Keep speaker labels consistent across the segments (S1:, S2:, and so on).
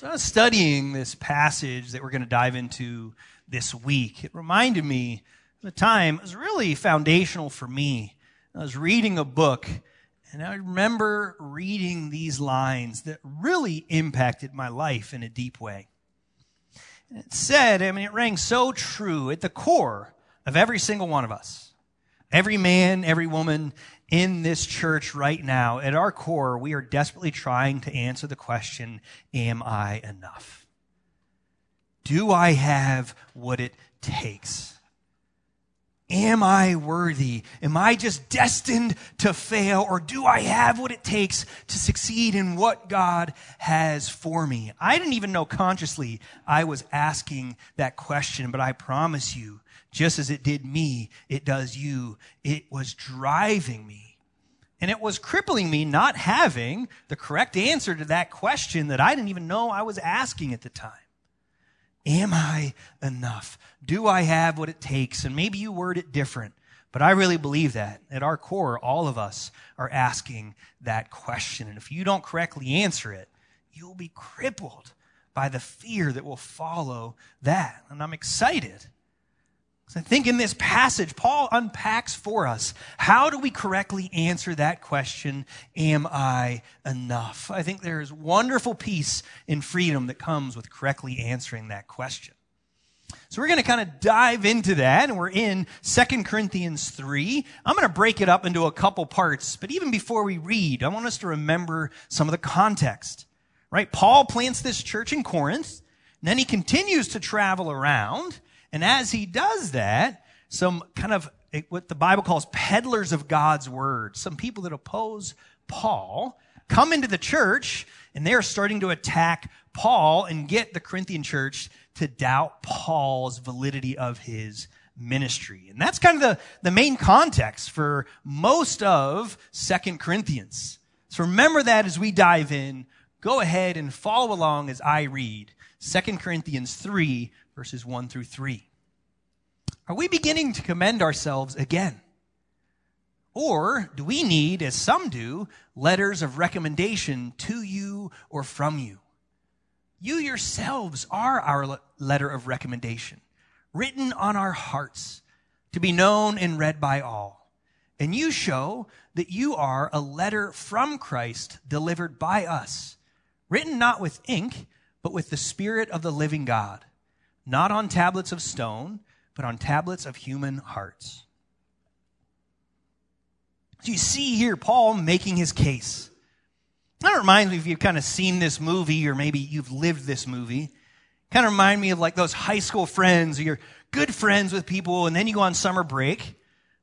S1: So I was studying this passage that we're going to dive into this week. It reminded me of a time, it was really foundational for me. I was reading a book, and I remember reading these lines that really impacted my life in a deep way. And it said, I mean, it rang so true at the core of every single one of us. Every man, every woman in this church right now, at our core, we are desperately trying to answer the question, am I enough? Do I have what it takes? Am I worthy? Am I just destined to fail? Or do I have what it takes to succeed in what God has for me? I didn't even know consciously I was asking that question, but I promise you, just as it did me, it does you. It was driving me. And it was crippling me not having the correct answer to that question that I didn't even know I was asking at the time. Am I enough? Do I have what it takes? And maybe you word it different, but I really believe that. At our core, all of us are asking that question. And if you don't correctly answer it, you'll be crippled by the fear that will follow that. And I'm excited so I think in this passage, Paul unpacks for us how do we correctly answer that question, Am I enough? I think there is wonderful peace and freedom that comes with correctly answering that question. So we're going to kind of dive into that, and we're in 2 Corinthians 3. I'm going to break it up into a couple parts, but even before we read, I want us to remember some of the context. Right? Paul plants this church in Corinth, and then he continues to travel around. And as he does that, some kind of eh, what the Bible calls peddlers of God's word, some people that oppose Paul, come into the church and they're starting to attack Paul and get the Corinthian church to doubt Paul's validity of his ministry. And that's kind of the, the main context for most of Second Corinthians. So remember that as we dive in. Go ahead and follow along as I read Second Corinthians 3, verses 1 through 3. Are we beginning to commend ourselves again? Or do we need, as some do, letters of recommendation to you or from you? You yourselves are our letter of recommendation, written on our hearts, to be known and read by all. And you show that you are a letter from Christ delivered by us, written not with ink, but with the Spirit of the living God not on tablets of stone, but on tablets of human hearts. So you see here Paul making his case. That reminds me if you've kind of seen this movie or maybe you've lived this movie. Kind of remind me of like those high school friends or you're good friends with people and then you go on summer break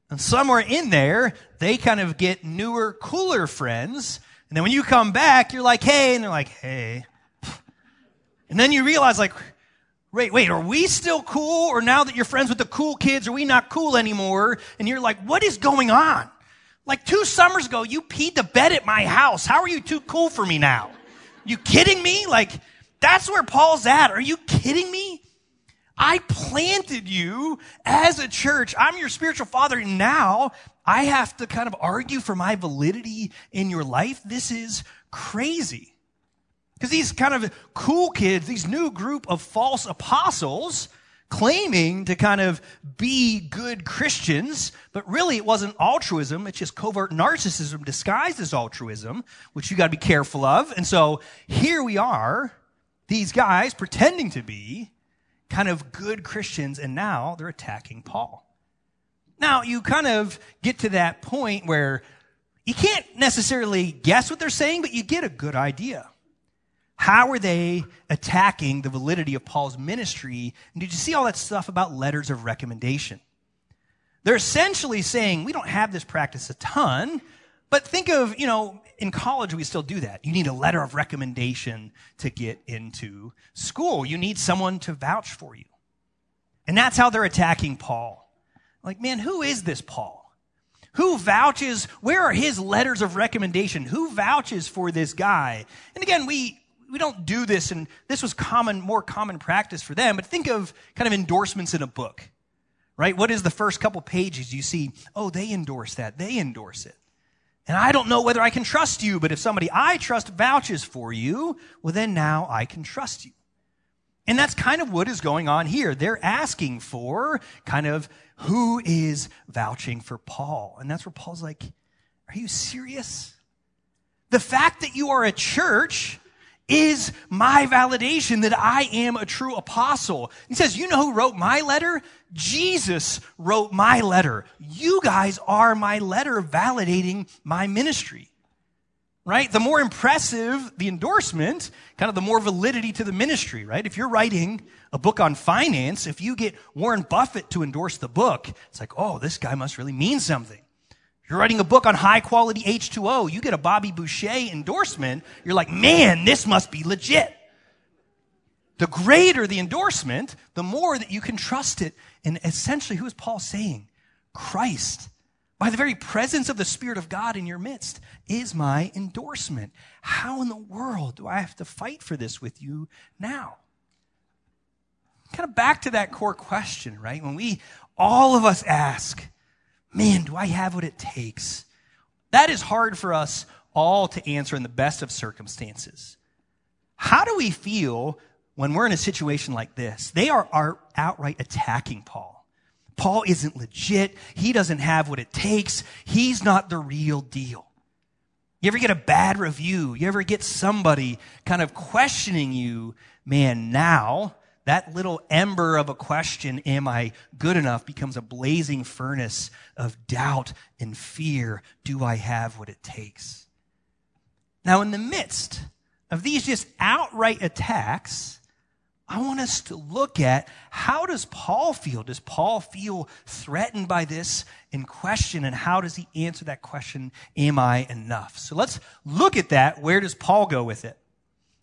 S1: and somewhere in there they kind of get newer, cooler friends. And then when you come back, you're like, hey, and they're like, hey. And then you realize like, Wait, wait, are we still cool? Or now that you're friends with the cool kids, are we not cool anymore? And you're like, what is going on? Like two summers ago, you peed the bed at my house. How are you too cool for me now? You kidding me? Like, that's where Paul's at. Are you kidding me? I planted you as a church. I'm your spiritual father. And now I have to kind of argue for my validity in your life. This is crazy. Because these kind of cool kids, these new group of false apostles, claiming to kind of be good Christians, but really it wasn't altruism. It's just covert narcissism disguised as altruism, which you got to be careful of. And so here we are, these guys pretending to be kind of good Christians, and now they're attacking Paul. Now you kind of get to that point where you can't necessarily guess what they're saying, but you get a good idea. How are they attacking the validity of Paul's ministry? And did you see all that stuff about letters of recommendation? They're essentially saying, we don't have this practice a ton, but think of, you know, in college we still do that. You need a letter of recommendation to get into school. You need someone to vouch for you. And that's how they're attacking Paul. Like, man, who is this Paul? Who vouches? Where are his letters of recommendation? Who vouches for this guy? And again, we we don't do this, and this was common, more common practice for them, but think of kind of endorsements in a book, right? What is the first couple pages? You see, oh, they endorse that, they endorse it. And I don't know whether I can trust you, but if somebody I trust vouches for you, well, then now I can trust you. And that's kind of what is going on here. They're asking for kind of who is vouching for Paul. And that's where Paul's like, are you serious? The fact that you are a church is my validation that I am a true apostle. He says, you know who wrote my letter? Jesus wrote my letter. You guys are my letter validating my ministry. Right? The more impressive the endorsement, kind of the more validity to the ministry, right? If you're writing a book on finance, if you get Warren Buffett to endorse the book, it's like, oh, this guy must really mean something. You're writing a book on high quality H2O, you get a Bobby Boucher endorsement, you're like, man, this must be legit. The greater the endorsement, the more that you can trust it. And essentially, who is Paul saying? Christ, by the very presence of the Spirit of God in your midst, is my endorsement. How in the world do I have to fight for this with you now? Kind of back to that core question, right? When we, all of us ask, man, do I have what it takes? That is hard for us all to answer in the best of circumstances. How do we feel when we're in a situation like this? They are, are outright attacking Paul. Paul isn't legit. He doesn't have what it takes. He's not the real deal. You ever get a bad review? You ever get somebody kind of questioning you? Man, now that little ember of a question, am I good enough, becomes a blazing furnace of doubt and fear. Do I have what it takes? Now, in the midst of these just outright attacks, I want us to look at how does Paul feel? Does Paul feel threatened by this in question? And how does he answer that question? Am I enough? So let's look at that. Where does Paul go with it?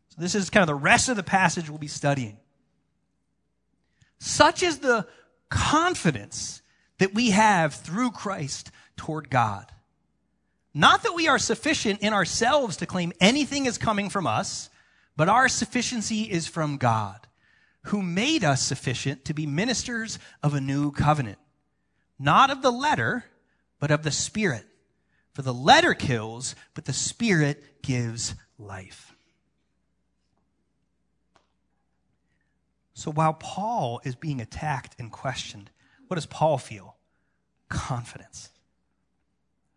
S1: So this is kind of the rest of the passage we'll be studying. Such is the confidence that we have through Christ toward God. Not that we are sufficient in ourselves to claim anything is coming from us, but our sufficiency is from God, who made us sufficient to be ministers of a new covenant. Not of the letter, but of the Spirit. For the letter kills, but the Spirit gives life. So while Paul is being attacked and questioned, what does Paul feel? Confidence.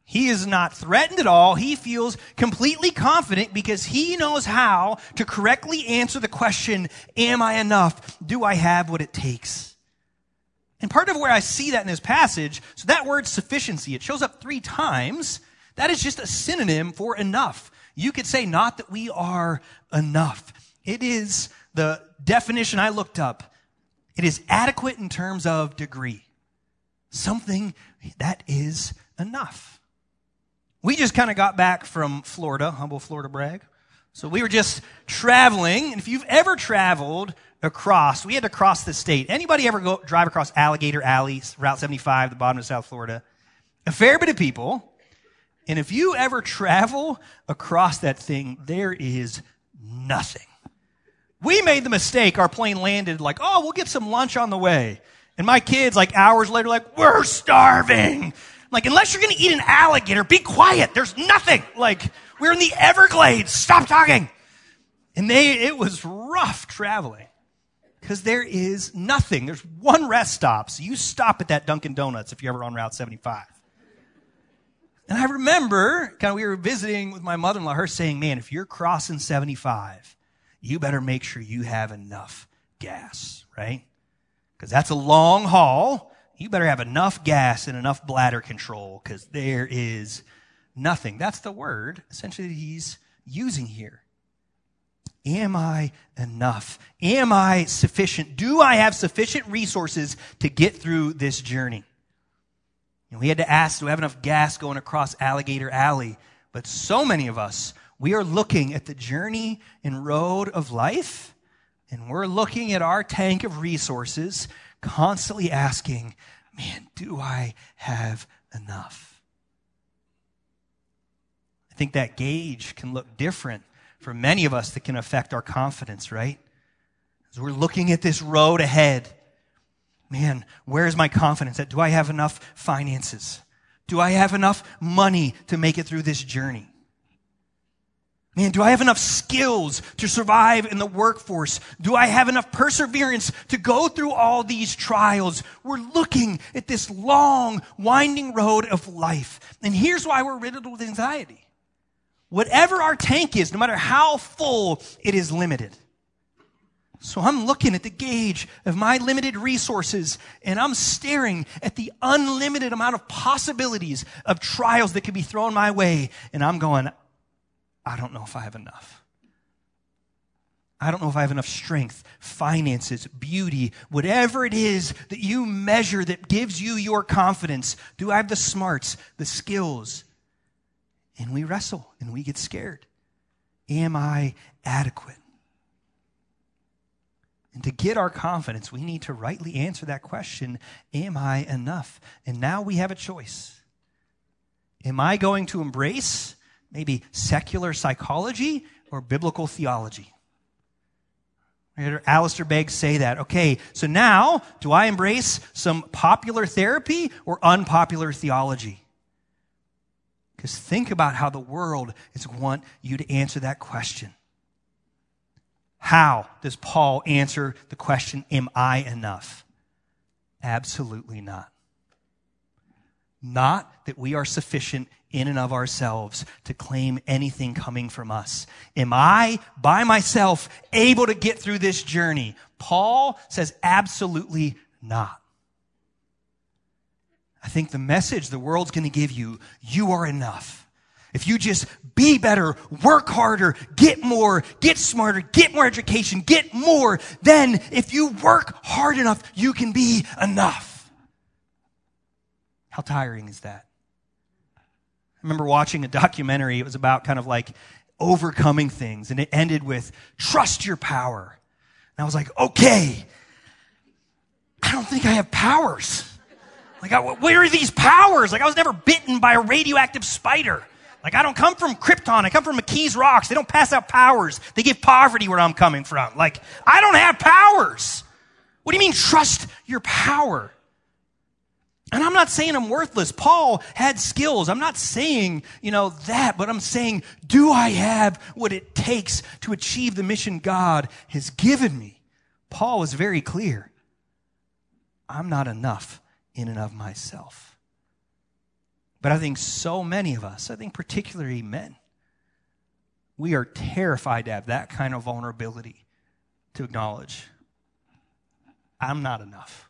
S1: He is not threatened at all. He feels completely confident because he knows how to correctly answer the question, am I enough? Do I have what it takes? And part of where I see that in this passage, so that word sufficiency, it shows up three times. That is just a synonym for enough. You could say not that we are enough. It is the definition I looked up, it is adequate in terms of degree. Something that is enough. We just kind of got back from Florida, humble Florida brag. So we were just traveling, and if you've ever traveled across, we had to cross the state. Anybody ever go drive across Alligator Alley, Route 75, the bottom of South Florida? A fair bit of people. And if you ever travel across that thing, there is nothing. We made the mistake. Our plane landed like, oh, we'll get some lunch on the way. And my kids, like hours later, like, we're starving. Like, unless you're going to eat an alligator, be quiet. There's nothing. Like, we're in the Everglades. Stop talking. And they, it was rough traveling because there is nothing. There's one rest stop. So you stop at that Dunkin' Donuts if you're ever on Route 75. And I remember kind of we were visiting with my mother-in-law, her saying, man, if you're crossing 75 you better make sure you have enough gas, right? Because that's a long haul. You better have enough gas and enough bladder control because there is nothing. That's the word essentially he's using here. Am I enough? Am I sufficient? Do I have sufficient resources to get through this journey? And we had to ask, do we have enough gas going across Alligator Alley? But so many of us we are looking at the journey and road of life, and we're looking at our tank of resources, constantly asking, man, do I have enough? I think that gauge can look different for many of us that can affect our confidence, right? As we're looking at this road ahead, man, where's my confidence? That do I have enough finances? Do I have enough money to make it through this journey? Man, do I have enough skills to survive in the workforce? Do I have enough perseverance to go through all these trials? We're looking at this long, winding road of life. And here's why we're riddled with anxiety. Whatever our tank is, no matter how full, it is limited. So I'm looking at the gauge of my limited resources and I'm staring at the unlimited amount of possibilities of trials that could be thrown my way. And I'm going, I don't know if I have enough. I don't know if I have enough strength, finances, beauty, whatever it is that you measure that gives you your confidence. Do I have the smarts, the skills? And we wrestle and we get scared. Am I adequate? And to get our confidence, we need to rightly answer that question Am I enough? And now we have a choice. Am I going to embrace maybe secular psychology or biblical theology. Alistair Begg say that. Okay, so now do I embrace some popular therapy or unpopular theology? Because think about how the world is want you to answer that question. How does Paul answer the question, Am I enough? Absolutely not. Not that we are sufficient in and of ourselves to claim anything coming from us. Am I, by myself, able to get through this journey? Paul says absolutely not. I think the message the world's going to give you, you are enough. If you just be better, work harder, get more, get smarter, get more education, get more, then if you work hard enough, you can be enough. How tiring is that? I remember watching a documentary. It was about kind of like overcoming things, and it ended with trust your power. And I was like, okay, I don't think I have powers. Like, where are these powers? Like, I was never bitten by a radioactive spider. Like, I don't come from Krypton. I come from McKees Rocks. They don't pass out powers. They give poverty where I'm coming from. Like, I don't have powers. What do you mean trust your power? And I'm not saying I'm worthless. Paul had skills. I'm not saying, you know, that, but I'm saying, do I have what it takes to achieve the mission God has given me? Paul was very clear. I'm not enough in and of myself. But I think so many of us, I think particularly men, we are terrified to have that kind of vulnerability to acknowledge I'm not enough.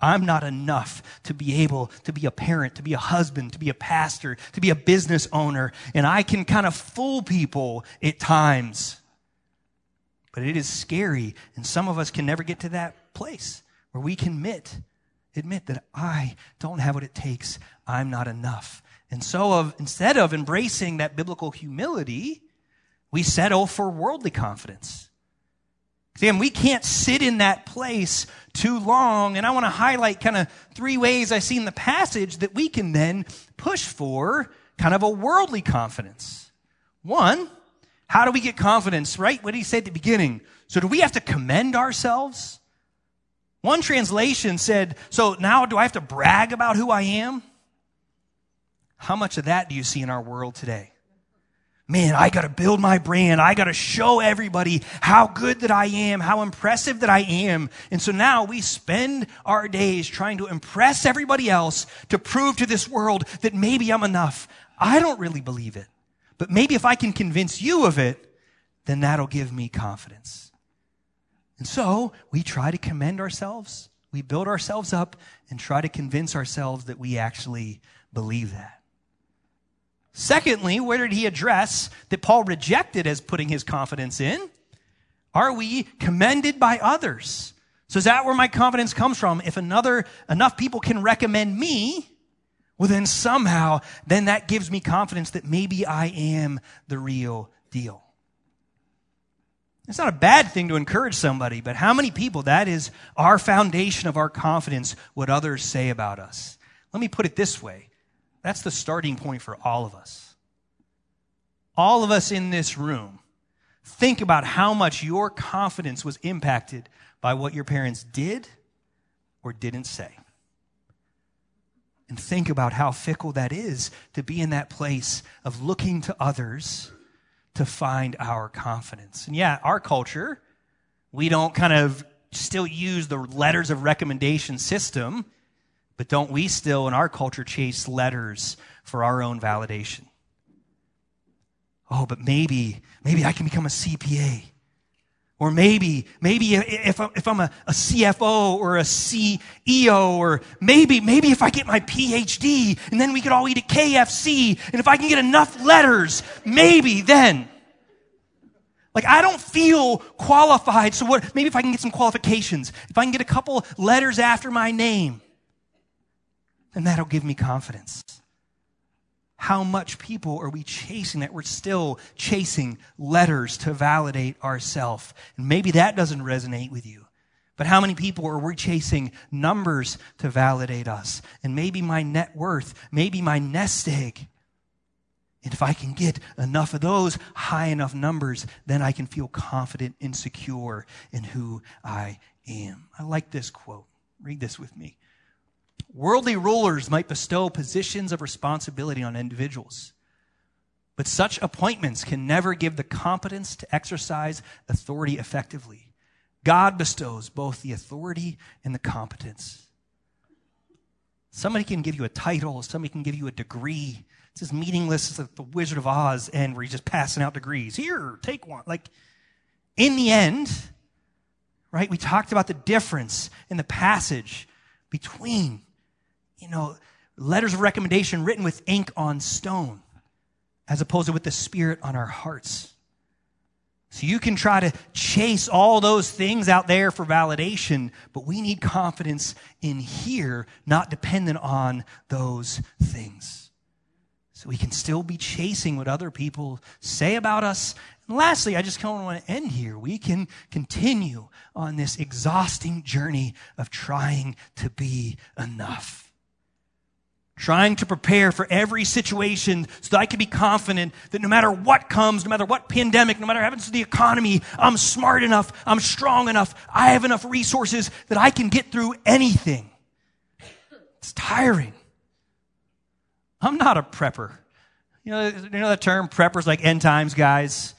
S1: I'm not enough to be able to be a parent, to be a husband, to be a pastor, to be a business owner. And I can kind of fool people at times. But it is scary. And some of us can never get to that place where we can admit, admit that I don't have what it takes. I'm not enough. And so of, instead of embracing that biblical humility, we settle for worldly confidence. See, we can't sit in that place too long. And I want to highlight kind of three ways I see in the passage that we can then push for kind of a worldly confidence. One, how do we get confidence, right? What did he say at the beginning? So do we have to commend ourselves? One translation said, so now do I have to brag about who I am? How much of that do you see in our world today? Man, I got to build my brand. I got to show everybody how good that I am, how impressive that I am. And so now we spend our days trying to impress everybody else to prove to this world that maybe I'm enough. I don't really believe it. But maybe if I can convince you of it, then that'll give me confidence. And so we try to commend ourselves. We build ourselves up and try to convince ourselves that we actually believe that. Secondly, where did he address that Paul rejected as putting his confidence in? Are we commended by others? So is that where my confidence comes from? If another, enough people can recommend me, well then somehow, then that gives me confidence that maybe I am the real deal. It's not a bad thing to encourage somebody, but how many people, that is our foundation of our confidence, what others say about us. Let me put it this way. That's the starting point for all of us. All of us in this room, think about how much your confidence was impacted by what your parents did or didn't say. and think about how fickle that is to be in that place of looking to others to find our confidence. And yeah, our culture, we don't kind of still use the letters of recommendation system, but don't we still in our culture chase letters for our own validation? Oh, but maybe, maybe I can become a CPA. Or maybe, maybe if, if I'm a, a CFO or a CEO, or maybe, maybe if I get my PhD and then we could all eat at KFC, and if I can get enough letters, maybe then. Like, I don't feel qualified, so what, maybe if I can get some qualifications, if I can get a couple letters after my name, then that'll give me confidence. How much people are we chasing that we're still chasing letters to validate ourselves? And maybe that doesn't resonate with you. But how many people are we chasing numbers to validate us? And maybe my net worth, maybe my nest egg. And if I can get enough of those high enough numbers, then I can feel confident and secure in who I am. I like this quote. Read this with me. Worldly rulers might bestow positions of responsibility on individuals, but such appointments can never give the competence to exercise authority effectively. God bestows both the authority and the competence. Somebody can give you a title, somebody can give you a degree. It's as meaningless as the Wizard of Oz and where he's just passing out degrees. Here, take one. Like, in the end, right, we talked about the difference in the passage between you know, letters of recommendation written with ink on stone, as opposed to with the Spirit on our hearts. So you can try to chase all those things out there for validation, but we need confidence in here, not dependent on those things. So we can still be chasing what other people say about us. And lastly, I just kind of want to end here. We can continue on this exhausting journey of trying to be enough trying to prepare for every situation so that I can be confident that no matter what comes, no matter what pandemic, no matter what happens to the economy, I'm smart enough, I'm strong enough, I have enough resources that I can get through anything. It's tiring. I'm not a prepper. You know, you know that term, preppers like end times guys?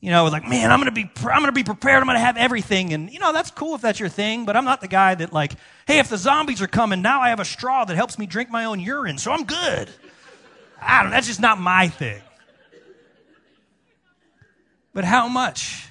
S1: You know, like, man, I'm to be, I'm going to be prepared. I'm to have everything. And, you know, that's cool if that's your thing, but I'm not the guy that like, hey, if the zombies are coming, now I have a straw that helps me drink my own urine, so I'm good. I don't, that's just not my thing. But how much?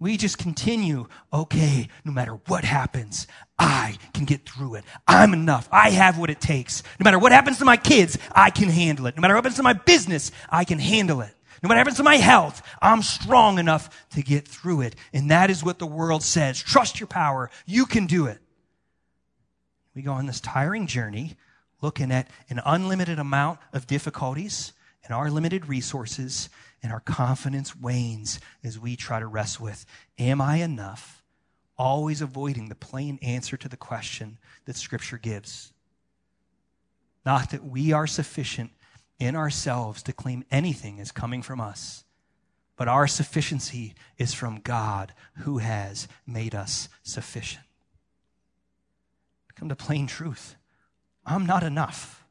S1: We just continue, okay, no matter what happens, I can get through it. I'm enough. I have what it takes. No matter what happens to my kids, I can handle it. No matter what happens to my business, I can handle it. No matter what happens to my health, I'm strong enough to get through it. And that is what the world says. Trust your power. You can do it. We go on this tiring journey looking at an unlimited amount of difficulties and our limited resources, and our confidence wanes as we try to wrestle with Am I enough? Always avoiding the plain answer to the question that Scripture gives. Not that we are sufficient in ourselves to claim anything as coming from us, but our sufficiency is from God who has made us sufficient. Come to plain truth I'm not enough.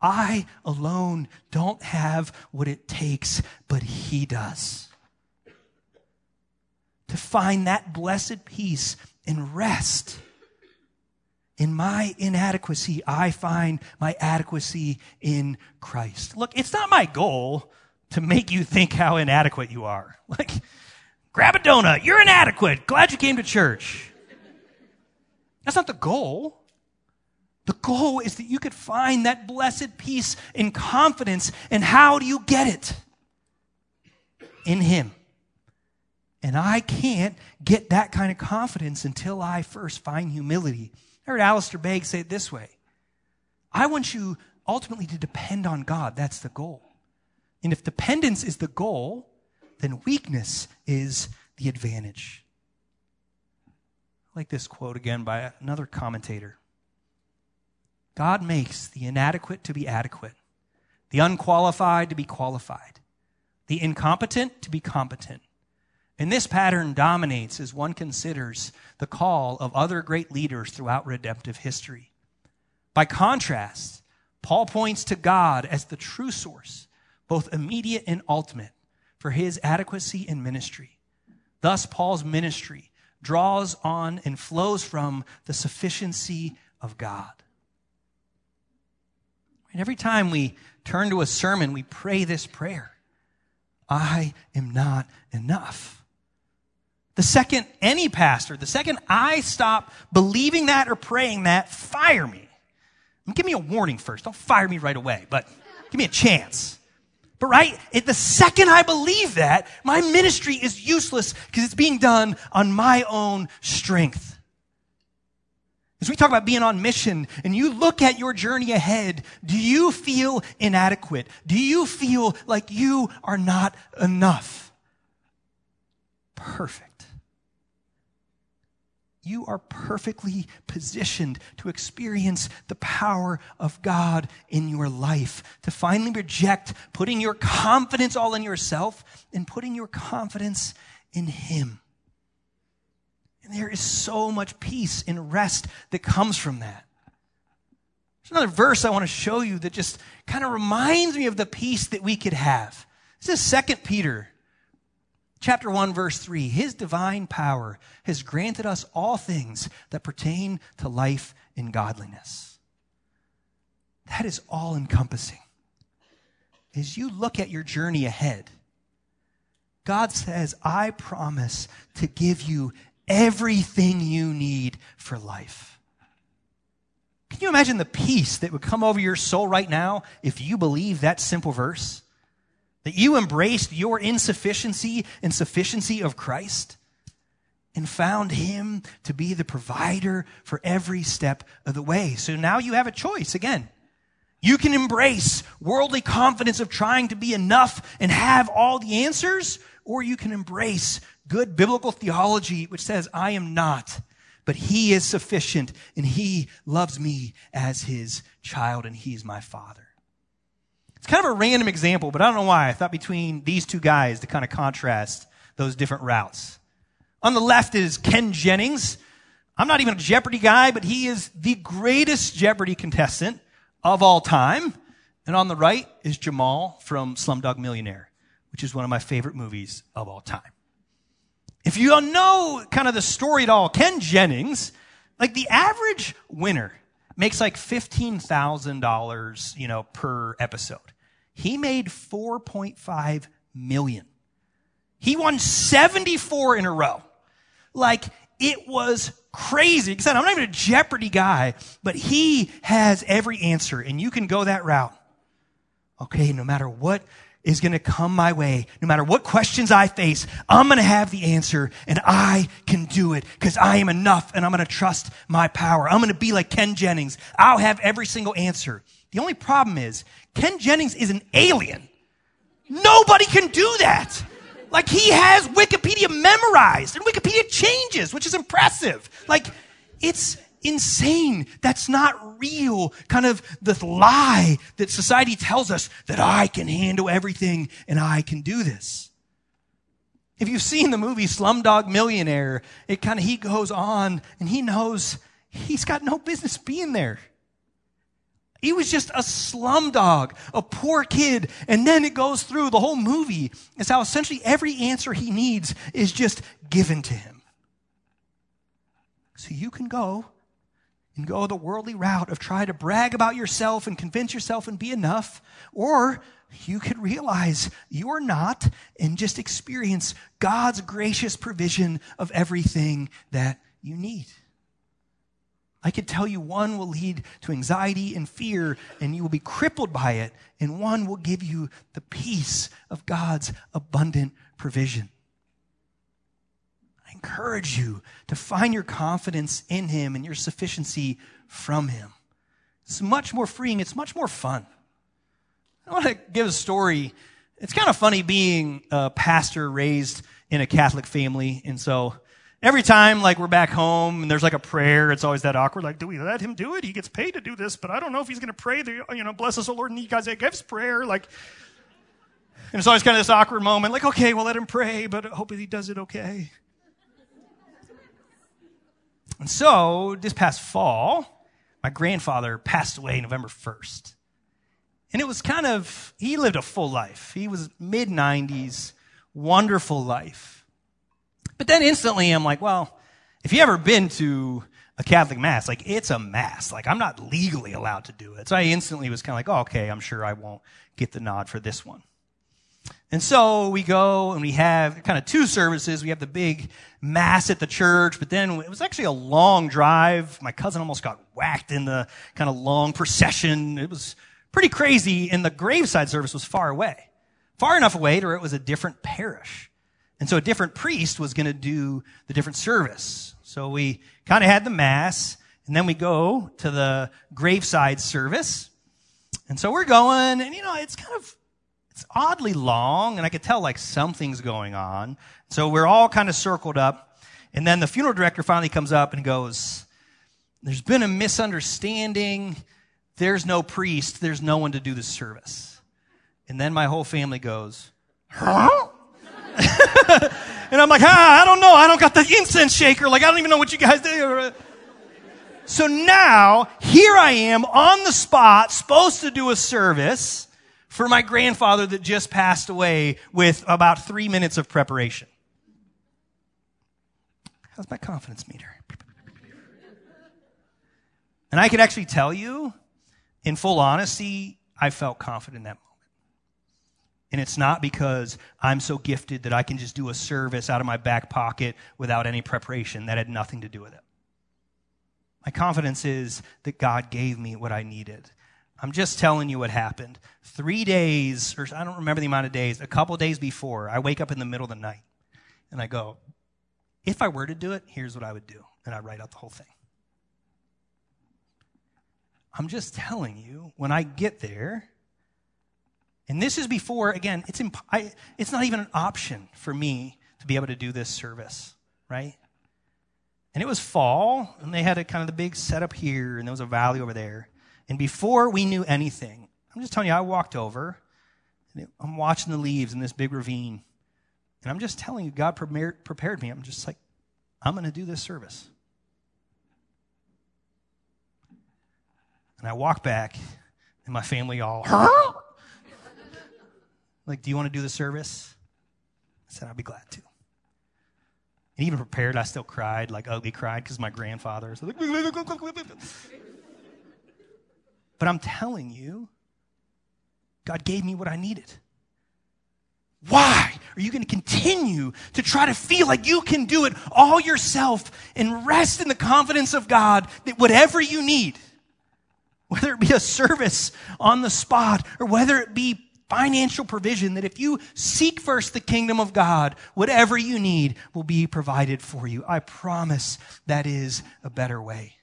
S1: I alone don't have what it takes, but He does. To find that blessed peace and rest in my inadequacy, I find my adequacy in Christ. Look, it's not my goal to make you think how inadequate you are. Like, grab a donut. You're inadequate. Glad you came to church. That's not the goal. The goal is that you could find that blessed peace and confidence. And how do you get it? In Him. And I can't get that kind of confidence until I first find humility I heard Alistair Begg say it this way I want you ultimately to depend on God. That's the goal. And if dependence is the goal, then weakness is the advantage. I like this quote again by another commentator God makes the inadequate to be adequate, the unqualified to be qualified, the incompetent to be competent, and this pattern dominates as one considers the call of other great leaders throughout redemptive history. By contrast, Paul points to God as the true source, both immediate and ultimate, for his adequacy in ministry. Thus, Paul's ministry draws on and flows from the sufficiency of God. And every time we turn to a sermon, we pray this prayer I am not enough. The second any pastor, the second I stop believing that or praying that, fire me. Give me a warning first. Don't fire me right away, but give me a chance. But right, at the second I believe that, my ministry is useless because it's being done on my own strength. As we talk about being on mission and you look at your journey ahead, do you feel inadequate? Do you feel like you are not enough? Perfect you are perfectly positioned to experience the power of God in your life, to finally reject putting your confidence all in yourself and putting your confidence in Him. And there is so much peace and rest that comes from that. There's another verse I want to show you that just kind of reminds me of the peace that we could have. This is Second Peter chapter 1 verse 3 his divine power has granted us all things that pertain to life and godliness. That is all encompassing as you look at your journey ahead god says i promise to give you everything you need for life. Can you imagine the peace that would come over your soul right now if you believe that simple verse that you embraced your insufficiency and sufficiency of Christ and found him to be the provider for every step of the way. So now you have a choice again. You can embrace worldly confidence of trying to be enough and have all the answers, or you can embrace good biblical theology, which says, I am not, but he is sufficient and he loves me as his child and he is my father. It's kind of a random example, but I don't know why. I thought between these two guys to kind of contrast those different routes. On the left is Ken Jennings. I'm not even a Jeopardy guy, but he is the greatest Jeopardy contestant of all time. And on the right is Jamal from Slumdog Millionaire, which is one of my favorite movies of all time. If you don't know kind of the story at all, Ken Jennings, like the average winner makes like $15,000, you know, per episode. He made 4.5 million. He won 74 in a row. Like, it was crazy. Said, I'm not even a Jeopardy guy, but he has every answer, and you can go that route. Okay, no matter what is going to come my way, no matter what questions I face, I'm going to have the answer and I can do it because I am enough and I'm going to trust my power. I'm going to be like Ken Jennings. I'll have every single answer. The only problem is Ken Jennings is an alien. Nobody can do that. Like he has Wikipedia memorized and Wikipedia changes, which is impressive. Like it's insane. That's not real. Kind of the lie that society tells us that I can handle everything and I can do this. If you've seen the movie Slumdog Millionaire, it kind of, he goes on and he knows he's got no business being there. He was just a slum dog, a poor kid. And then it goes through the whole movie. is how essentially every answer he needs is just given to him. So you can go and go the worldly route of try to brag about yourself and convince yourself and be enough. Or you could realize you're not and just experience God's gracious provision of everything that you need. I could tell you one will lead to anxiety and fear, and you will be crippled by it, and one will give you the peace of God's abundant provision. I encourage you to find your confidence in Him and your sufficiency from Him. It's much more freeing, it's much more fun. I want to give a story. It's kind of funny being a pastor raised in a Catholic family, and so Every time, like, we're back home and there's like a prayer, it's always that awkward. Like, do we let him do it? He gets paid to do this, but I don't know if he's going to pray the, you know, bless us, O Lord, and you guys gives prayer. Like, and it's always kind of this awkward moment. Like, okay, we'll let him pray, but I hope he does it okay. And so, this past fall, my grandfather passed away November 1st. And it was kind of, he lived a full life. He was mid 90s, wonderful life. But then instantly I'm like, well, if you ever been to a Catholic mass, like it's a mass. Like I'm not legally allowed to do it. So I instantly was kind of like, oh, okay, I'm sure I won't get the nod for this one. And so we go and we have kind of two services. We have the big mass at the church, but then it was actually a long drive. My cousin almost got whacked in the kind of long procession. It was pretty crazy. And the graveside service was far away, far enough away to where it was a different parish. And so a different priest was going to do the different service. So we kind of had the mass and then we go to the graveside service. And so we're going and you know, it's kind of it's oddly long, and I could tell like something's going on. So we're all kind of circled up. And then the funeral director finally comes up and goes, There's been a misunderstanding. There's no priest. There's no one to do the service. And then my whole family goes, Huh? and I'm like, ah, I don't know. I don't got the incense shaker. Like, I don't even know what you guys do. So now, here I am on the spot, supposed to do a service for my grandfather that just passed away with about three minutes of preparation. How's my confidence meter? And I can actually tell you, in full honesty, I felt confident in that moment. And it's not because I'm so gifted that I can just do a service out of my back pocket without any preparation. That had nothing to do with it. My confidence is that God gave me what I needed. I'm just telling you what happened. Three days, or I don't remember the amount of days, a couple days before, I wake up in the middle of the night and I go, if I were to do it, here's what I would do. And I write out the whole thing. I'm just telling you, when I get there, and this is before, again, it's, imp- I, it's not even an option for me to be able to do this service, right? And it was fall, and they had a kind of the big setup here, and there was a valley over there. And before we knew anything, I'm just telling you, I walked over, and I'm watching the leaves in this big ravine. And I'm just telling you, God prepared me. I'm just like, I'm going to do this service. And I walk back, and my family all, like, do you want to do the service? I said, I'd be glad to. And even prepared, I still cried, like ugly cried, because my grandfather. So like, but I'm telling you, God gave me what I needed. Why are you going to continue to try to feel like you can do it all yourself and rest in the confidence of God that whatever you need, whether it be a service on the spot or whether it be financial provision, that if you seek first the kingdom of God, whatever you need will be provided for you. I promise that is a better way.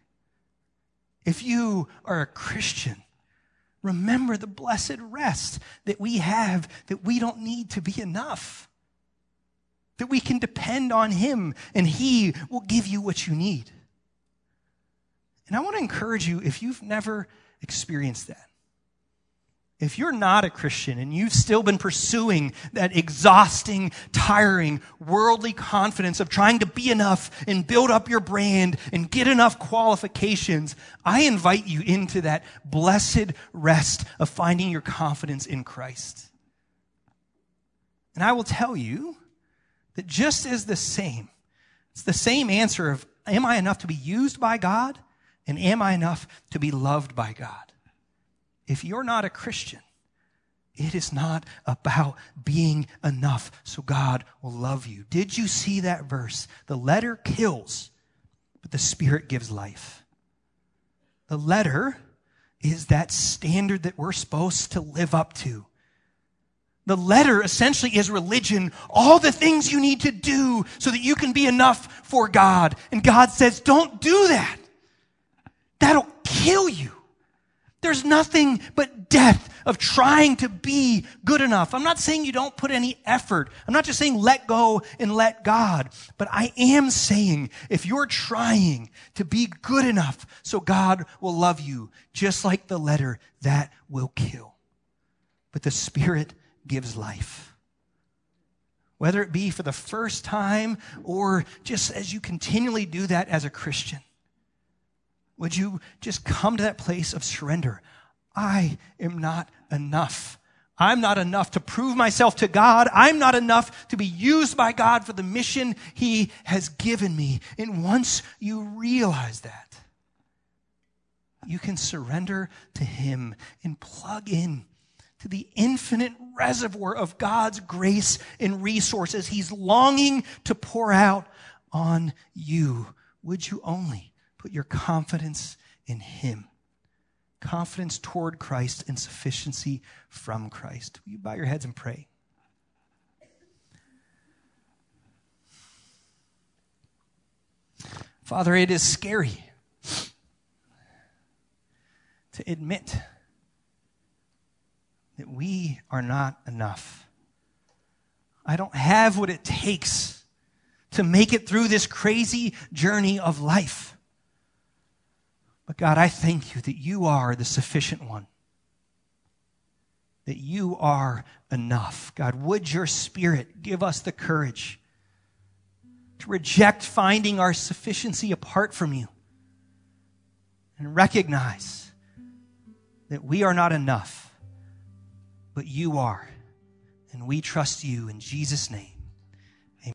S1: If you are a Christian, remember the blessed rest that we have, that we don't need to be enough, that we can depend on Him and He will give you what you need. And I want to encourage you if you've never experienced that, if you're not a Christian and you've still been pursuing that exhausting, tiring, worldly confidence of trying to be enough and build up your brand and get enough qualifications, I invite you into that blessed rest of finding your confidence in Christ. And I will tell you that just as the same, it's the same answer of, am I enough to be used by God? And am I enough to be loved by God? If you're not a Christian, it is not about being enough so God will love you. Did you see that verse? The letter kills, but the Spirit gives life. The letter is that standard that we're supposed to live up to. The letter essentially is religion, all the things you need to do so that you can be enough for God. And God says, don't do that. That'll kill you. There's nothing but death of trying to be good enough. I'm not saying you don't put any effort. I'm not just saying let go and let God. But I am saying if you're trying to be good enough so God will love you, just like the letter, that will kill. But the Spirit gives life. Whether it be for the first time or just as you continually do that as a Christian Would you just come to that place of surrender? I am not enough. I'm not enough to prove myself to God. I'm not enough to be used by God for the mission He has given me. And once you realize that, you can surrender to Him and plug in to the infinite reservoir of God's grace and resources He's longing to pour out on you. Would you only put your confidence in Him? Confidence toward Christ and sufficiency from Christ. Will you bow your heads and pray? Father, it is scary to admit that we are not enough. I don't have what it takes to make it through this crazy journey of life. But God, I thank you that you are the sufficient one. That you are enough. God, would your spirit give us the courage to reject finding our sufficiency apart from you and recognize that we are not enough but you are. And we trust you in Jesus' name.